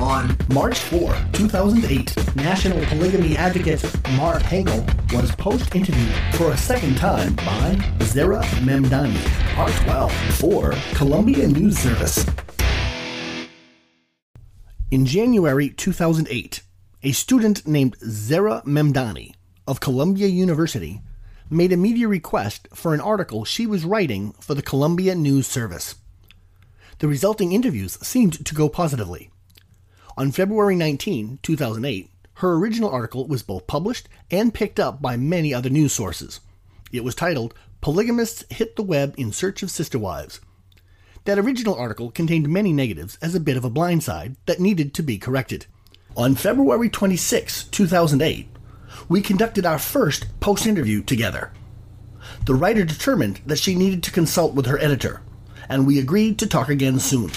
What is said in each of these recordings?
On March 4, 2008, national polygamy advocate Mark Henkel was post-interviewed for a second time by Zehra Mamdani, Part 12, for Columbia News Service. In January 2008, a student named Zehra Mamdani of Columbia University made a media request for an article she was writing for the Columbia News Service. The resulting interviews seemed to go positively. On February 19, 2008, her original article was both published and picked up by many other news sources. It was titled Polygamists Hit the Web in Search of Sister Wives. That original article contained many negatives as a bit of a blindside that needed to be corrected. On February 26, 2008, we conducted our first post interview together. The writer determined that she needed to consult with her editor, and we agreed to talk again soon.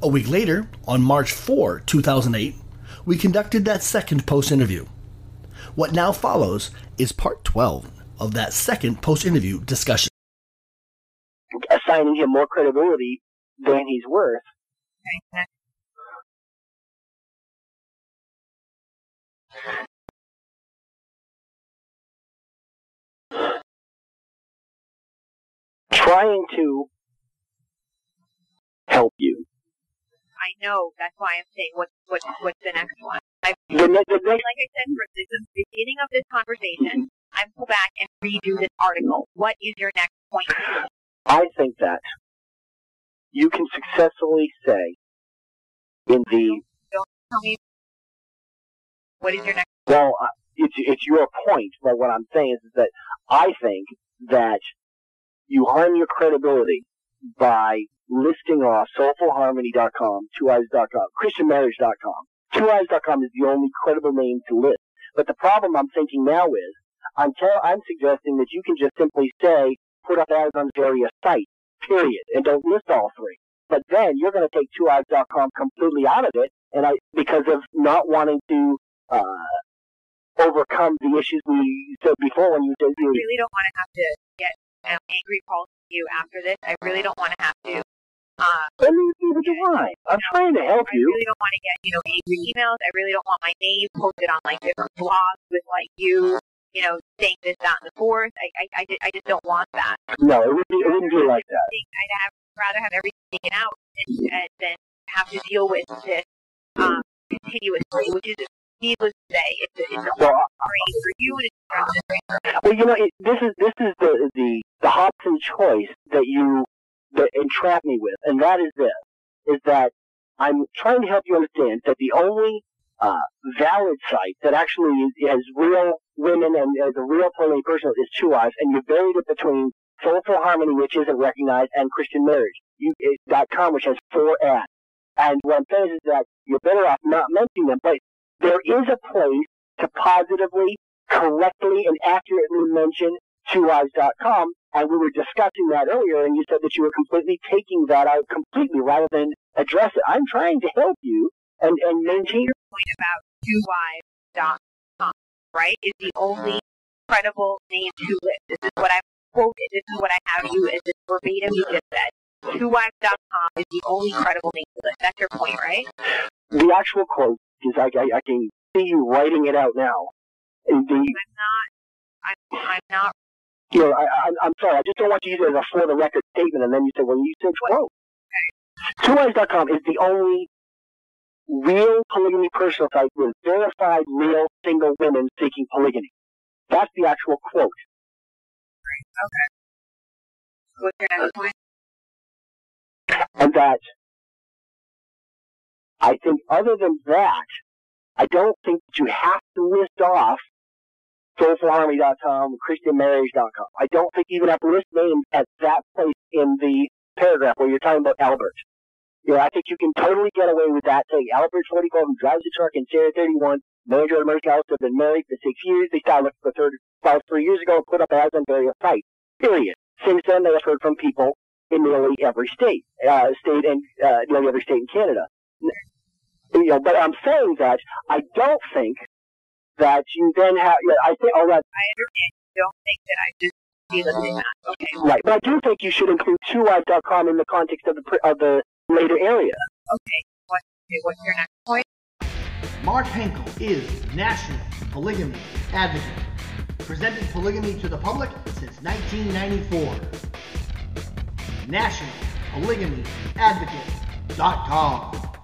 A week later, on March 4, 2008, we conducted that second post interview. What now follows is part 12 of that second post interview discussion. Assigning him more credibility than he's worth. Trying to help you. I know. That's why I'm saying what what what's the next one. I The, ne- the like I said for the, the beginning of this conversation, I'm go back and redo this article. What is your next point? I think that you can successfully say in the Don't tell me what is your next. well, it's it's your point, but what I'm saying is that I think that you harm your credibility by listing off soulfulharmony.com, twowives.com, christianmarriage.com. Twowives.com is the only credible name to list. But the problem I'm thinking now is I'm I'm suggesting that you can just simply say put up ads on various sites, period, and don't list all three. But then you're going to take twowives.com completely out of it, and I because of not wanting to uh, overcome the issues we said before when you said I really don't want to have to get um, angry calls you after this. I really don't want to have to. Uh, Let me neither do I. I'm trying to help I you. I really don't want to get you know angry emails. I really don't want my name posted on like different blogs with like you, you know, saying this, that, and the fourth. I, I, I, just, I just don't want that. No, it wouldn't, be, it wouldn't be like that. I I'd have rather have everything taken out and, and than have to deal with this um, continuously, which is needless to say, it's it's a Well, for you and it's a for me. well, you know, it, this is this is the the the Hobson choice that you that entrap me with, and that is this: is that I'm trying to help you understand that the only uh, valid site that actually has real women and as a real polygamy person is Two Wives, and you buried it between Soulful Harmony, which isn't recognized, and Christian Marriage. You, it, dot com, which has four ads. And what I'm saying is that you're better off not mentioning them, but there is a place to positively, correctly, and accurately mention twowives.com, and we were discussing that earlier, and you said that you were completely taking that out completely rather than address it. I'm trying to help you and, and maintain your Point about twowives.com, right, is the only credible name to list. This is what I've quoted. This is what I have you as this verbatim you just said. Twowives.com is the only credible name to list. That's your point, right? the actual quote, is I, I, I can see you writing it out now. And the, I'm not. I'm, I'm not. You know, I, I'm sorry, I just don't want you to use it as a for the record statement, and then you say, well, you said quote. Twowives.com is the only real polygamy personal site with verified real single women seeking polygamy. That's the actual quote. Point? And that I think other than that, I don't think that you have to list off soulfulharmony.com, christianmarriage.com. I don't think you even have to list names at that place in the paragraph where you're talking about Albert. You know, I think you can totally get away with that saying Albert 44 who drives a truck in Sierra 31, manager of the Mercy House, have been married for six years. They started looking for third, about three years ago and put up ads on various sites. Period. Since then, they have heard from people in nearly every state, uh, state and uh, nearly every state in Canada. You know, but I'm saying that I don't think that you then have. Yeah, I think that. I understand. You don't think that I just Okay. Right, but I do think you should include twowives.com in the context of the of the later area. Okay. What, okay, what's your next point? Mark Henkel is national polygamy advocate, presented polygamy to the public since 1994. National polygamy advocate.com.